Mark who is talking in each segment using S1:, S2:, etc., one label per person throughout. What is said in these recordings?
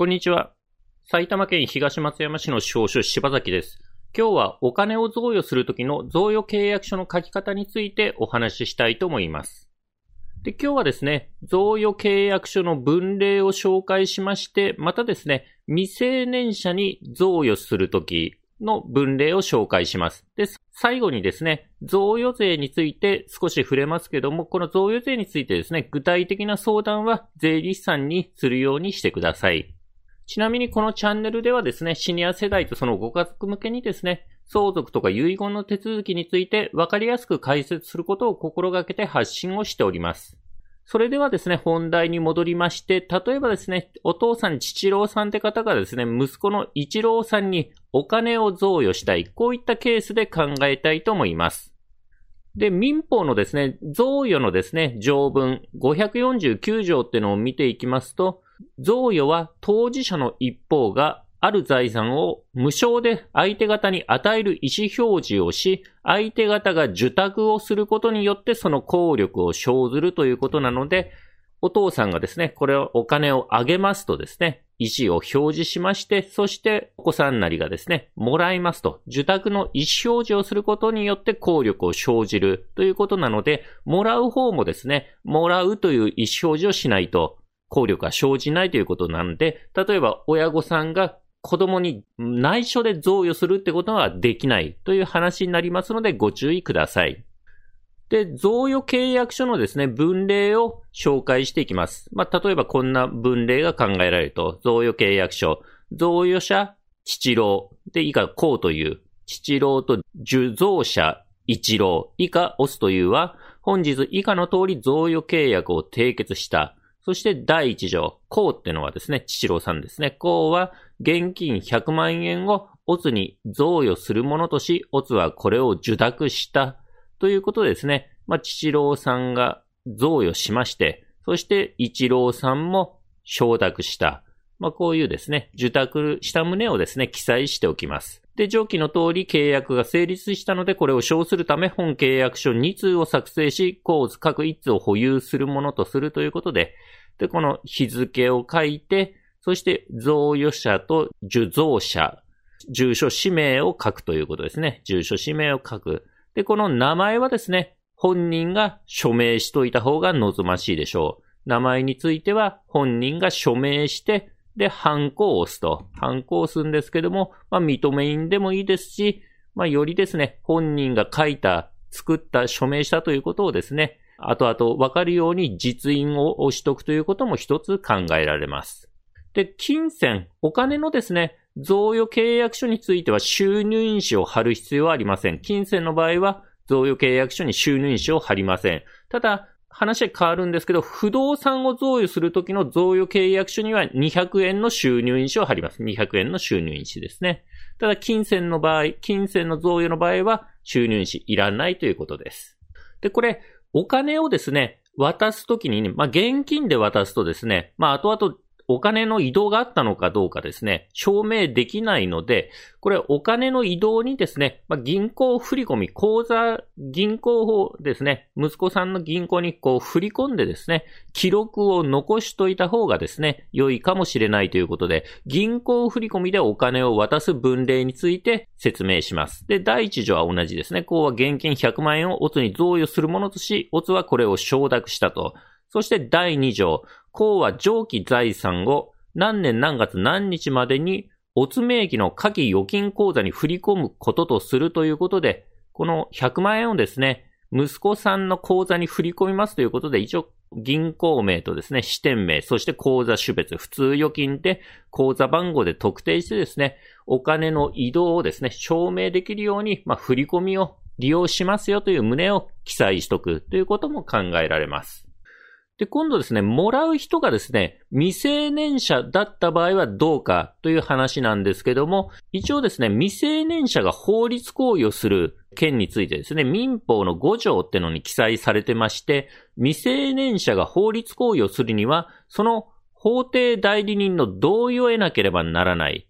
S1: こんにちは。埼玉県東松山市の司法書柴崎です。今日はお金を贈与するときの贈与契約書の書き方についてお話ししたいと思います。で、今日はですね、贈与契約書の分類を紹介しまして、またですね、未成年者に贈与するときの分類を紹介します。で、最後にですね、贈与税について少し触れますけども、この贈与税についてですね、具体的な相談は税理士さんにするようにしてください。ちなみにこのチャンネルではですね、シニア世代とそのご家族向けにですね、相続とか遺言の手続きについて分かりやすく解説することを心がけて発信をしております。それではですね、本題に戻りまして、例えばですね、お父さん、父郎さんって方がですね、息子の一郎さんにお金を贈与したい、こういったケースで考えたいと思います。で、民法のですね、贈与のですね、条文549条っていうのを見ていきますと、贈与は当事者の一方がある財産を無償で相手方に与える意思表示をし、相手方が受託をすることによってその効力を生ずるということなので、お父さんがですね、これをお金をあげますとですね、意思を表示しまして、そしてお子さんなりがですね、もらいますと、受託の意思表示をすることによって効力を生じるということなので、もらう方もですね、もらうという意思表示をしないと、効力が生じないということなんで、例えば親御さんが子供に内緒で贈与するってことはできないという話になりますのでご注意ください。で、贈与契約書のですね、分類を紹介していきます。まあ、例えばこんな分類が考えられると、贈与契約書、贈与者、父郎、で、以下、こうという、父郎と受贈者、一郎、以下、オスというは、本日以下の通り贈与契約を締結した。そして第一条、こうってのはですね、父郎さんですね。こうは現金100万円をオツに贈与するものとし、オツはこれを受託したということですね。まあ、父郎さんが贈与しまして、そして一郎さんも承諾した。まあ、こういうですね、受託した旨をですね、記載しておきます。で、上記の通り契約が成立したので、これを証するため本契約書2通を作成し、構図各1通を保有するものとするということで、で、この日付を書いて、そして贈与者と受贈者、住所氏名を書くということですね。住所氏名を書く。で、この名前はですね、本人が署名しといた方が望ましいでしょう。名前については本人が署名して、で、ハンコを押すと。ハンコを押すんですけども、まあ、認め印でもいいですし、まあ、よりですね、本人が書いた、作った、署名したということをですね、後々わかるように実印を押しとくということも一つ考えられます。で、金銭、お金のですね、贈与契約書については収入印紙を貼る必要はありません。金銭の場合は贈与契約書に収入印紙を貼りません。ただ、話は変わるんですけど、不動産を贈与するときの贈与契約書には200円の収入印紙を貼ります。200円の収入印紙ですね。ただ、金銭の場合、金銭の贈与の場合は収入印紙いらないということです。で、これ、お金をですね、渡すときにね、まあ、現金で渡すとですね、まあ、後々お金の移動があったのかどうかですね、証明できないので、これお金の移動にですね、まあ、銀行振込、口座、銀行法ですね、息子さんの銀行にこう振り込んでですね、記録を残しといた方がですね、良いかもしれないということで、銀行振込でお金を渡す分類について説明します。で、第一条は同じですね。こうは現金100万円をオツに贈与するものとし、オツはこれを承諾したと。そして第2条、公は上記財産を何年何月何日までに、おつ名義の下記預金口座に振り込むこととするということで、この100万円をですね、息子さんの口座に振り込みますということで、一応銀行名とですね、支店名、そして口座種別、普通預金で口座番号で特定してですね、お金の移動をですね、証明できるように、まあ、振り込みを利用しますよという旨を記載しとくということも考えられます。で、今度ですね、もらう人がですね、未成年者だった場合はどうかという話なんですけども、一応ですね、未成年者が法律行為をする件についてですね、民法の5条ってのに記載されてまして、未成年者が法律行為をするには、その法定代理人の同意を得なければならない。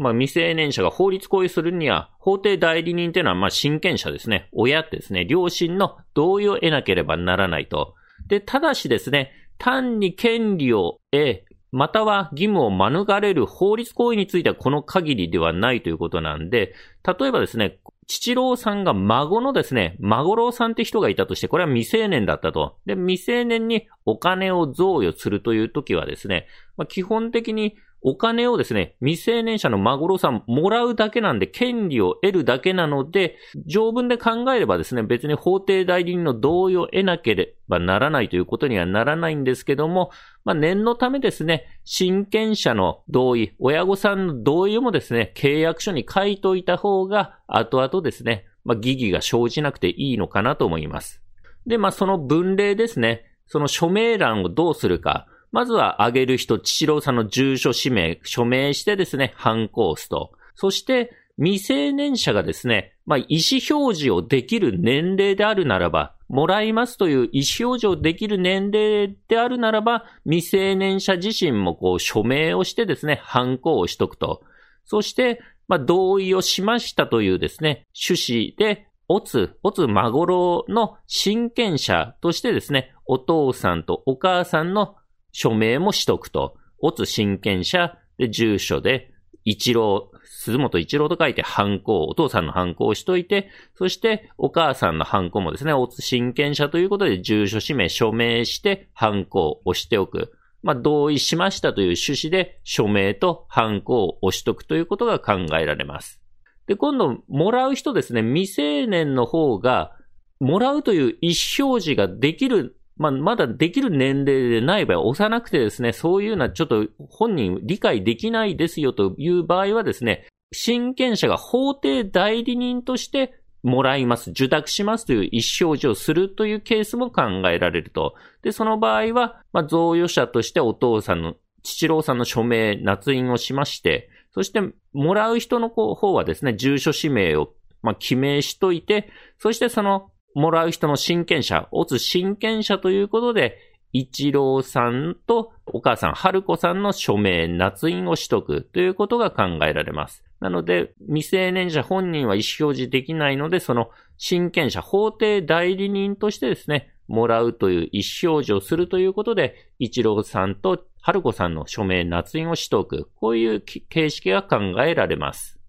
S1: まあ、未成年者が法律行為するには、法定代理人っていうのは、まあ、親権者ですね。親ってですね、両親の同意を得なければならないと。で、ただしですね、単に権利を得、または義務を免れる法律行為についてはこの限りではないということなんで、例えばですね、父郎さんが孫のですね、孫郎さんって人がいたとして、これは未成年だったと。で、未成年にお金を贈与するという時はですね、まあ、基本的にお金をですね、未成年者の孫郎さんもらうだけなんで、権利を得るだけなので、条文で考えればですね、別に法定代理人の同意を得なければならないということにはならないんですけども、まあ、念のためですね、親権者の同意、親御さんの同意もですね、契約書に書いといた方が、後々ですね、まあ、疑義が生じなくていいのかなと思います。で、まあ、その分類ですね、その署名欄をどうするか、まずは挙げる人、父郎さんの住所、氏名、署名してですね、反抗すと。そして、未成年者がですね、まあ、意思表示をできる年齢であるならば、もらいますという意思表示をできる年齢であるならば、未成年者自身もこう署名をしてですね、反抗をしとくと。そして、まあ、同意をしましたというですね、趣旨で、おつ、おつ孫郎の親権者としてですね、お父さんとお母さんの署名もしとくと、おつ親権者で住所で、一郎、鈴本一郎と書いて犯行、お父さんの犯行をしといて、そしてお母さんの犯行もですね、おつ親権者ということで住所氏名署名して犯行を押しておく。まあ、同意しましたという趣旨で署名と犯行を押しとくということが考えられます。で、今度、もらう人ですね、未成年の方が、もらうという意思表示ができるまあ、まだできる年齢でない場合、幼くてですね、そういうのはちょっと本人理解できないですよという場合はですね、親権者が法定代理人としてもらいます、受託しますという意思表示をするというケースも考えられると。で、その場合は、まあ、贈与者としてお父さんの、父郎さんの署名、捺印をしまして、そして、もらう人の方はですね、住所氏名を、まあ、記名しといて、そしてそのもらう人の親権者、おつ親権者ということで、一郎さんとお母さん、春子さんの署名、捺印を取得ということが考えられます。なので、未成年者本人は意思表示できないので、その親権者、法定代理人としてですね、もらうという意思表示をするということで、一郎さんと春子さんの署名、捺印を取得。こういう形式が考えられます。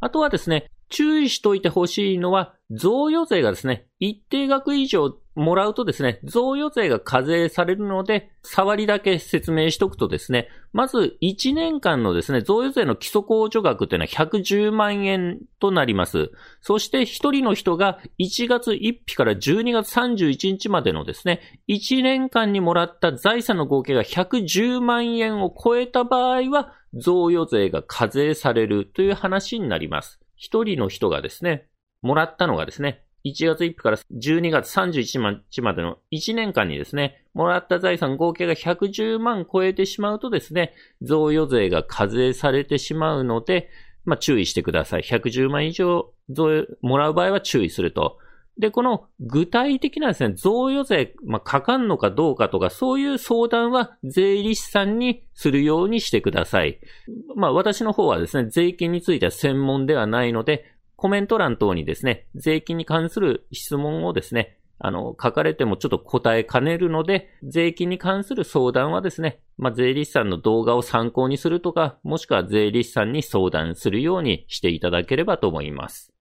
S1: あとはですね、注意しといてほしいのは、贈与税がですね、一定額以上もらうとですね、贈与税が課税されるので、触りだけ説明しとくとですね、まず1年間のですね、贈与税の基礎控除額っていうのは110万円となります。そして1人の人が1月1日から12月31日までのですね、1年間にもらった財産の合計が110万円を超えた場合は、贈与税が課税されるという話になります。一人の人がですね、もらったのがですね、1月1日から12月31日までの1年間にですね、もらった財産合計が110万超えてしまうとですね、贈与税が課税されてしまうので、まあ注意してください。110万以上贈与もらう場合は注意すると。で、この具体的なですね、贈与税、まあ、かかんのかどうかとか、そういう相談は税理士さんにするようにしてください。まあ、私の方はですね、税金については専門ではないので、コメント欄等にですね、税金に関する質問をですね、あの、書かれてもちょっと答えかねるので、税金に関する相談はですね、まあ、税理士さんの動画を参考にするとか、もしくは税理士さんに相談するようにしていただければと思います。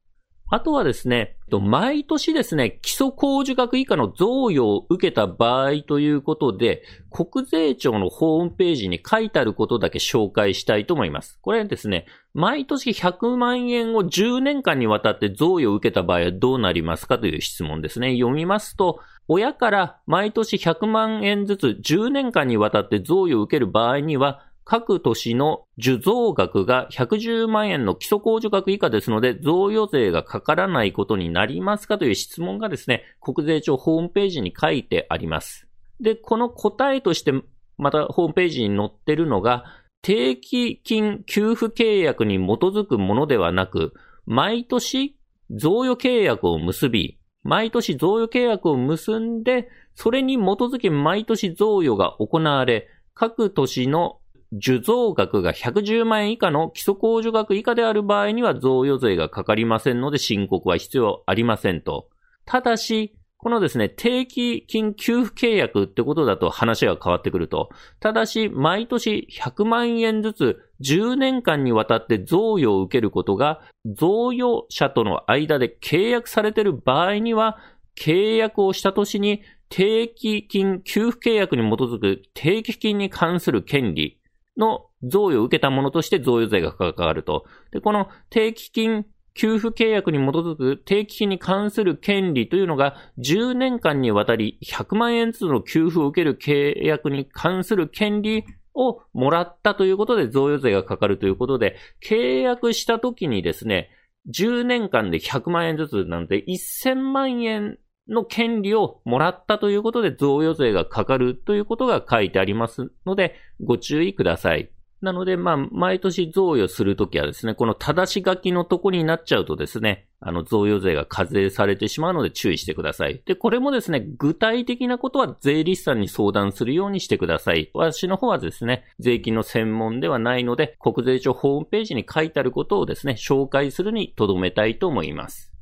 S1: あとはですね、毎年ですね、基礎控除額以下の贈与を受けた場合ということで、国税庁のホームページに書いてあることだけ紹介したいと思います。これですね、毎年100万円を10年間にわたって贈与を受けた場合はどうなりますかという質問ですね。読みますと、親から毎年100万円ずつ10年間にわたって贈与を受ける場合には、各年の受贈額が110万円の基礎控除額以下ですので、贈与税がかからないことになりますかという質問がですね、国税庁ホームページに書いてあります。で、この答えとして、またホームページに載ってるのが、定期金給付契約に基づくものではなく、毎年贈与契約を結び、毎年贈与契約を結んで、それに基づき毎年贈与が行われ、各年の受贈額が110万円以下の基礎控除額以下である場合には贈与税がかかりませんので申告は必要ありませんと。ただし、このですね、定期金給付契約ってことだと話が変わってくると。ただし、毎年100万円ずつ10年間にわたって贈与を受けることが、贈与者との間で契約されている場合には、契約をした年に定期金給付契約に基づく定期金に関する権利の贈与を受けたものとして贈与税がかかると。で、この定期金給付契約に基づく定期金に関する権利というのが10年間にわたり100万円ずつの給付を受ける契約に関する権利をもらったということで贈与税がかかるということで、契約した時にですね、10年間で100万円ずつなんで1000万円の権利をもらったということで贈与税がかかるということが書いてありますのでご注意ください。なので、まあ、毎年贈与するときはですね、この正し書きのとこになっちゃうとですね、あの、贈与税が課税されてしまうので注意してください。で、これもですね、具体的なことは税理士さんに相談するようにしてください。私の方はですね、税金の専門ではないので、国税庁ホームページに書いてあることをですね、紹介するに留めたいと思います。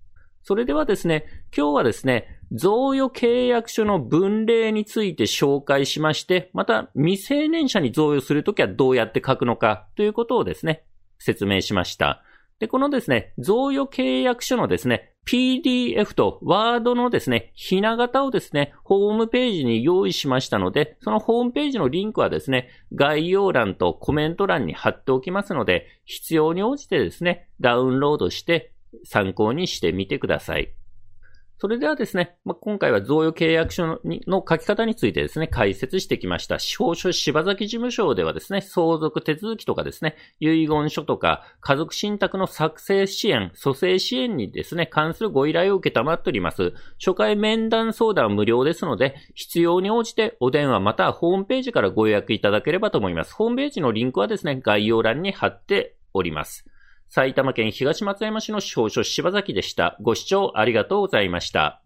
S1: それではですね、今日はですね、贈与契約書の分類について紹介しまして、また未成年者に贈与するときはどうやって書くのかということをですね、説明しました。で、このですね、贈与契約書のですね、PDF と Word のですね、ひな型をですね、ホームページに用意しましたので、そのホームページのリンクはですね、概要欄とコメント欄に貼っておきますので、必要に応じてですね、ダウンロードして参考にしてみてください。それではですね、まあ、今回は贈与契約書のの書き方についてですね、解説してきました。司法書柴崎事務所ではですね、相続手続きとかですね、遺言書とか、家族信託の作成支援、蘇生支援にですね、関するご依頼を受けたまっております。初回面談相談無料ですので、必要に応じてお電話またはホームページからご予約いただければと思います。ホームページのリンクはですね、概要欄に貼っております。埼玉県東松山市の司法書柴崎でした。ご視聴ありがとうございました。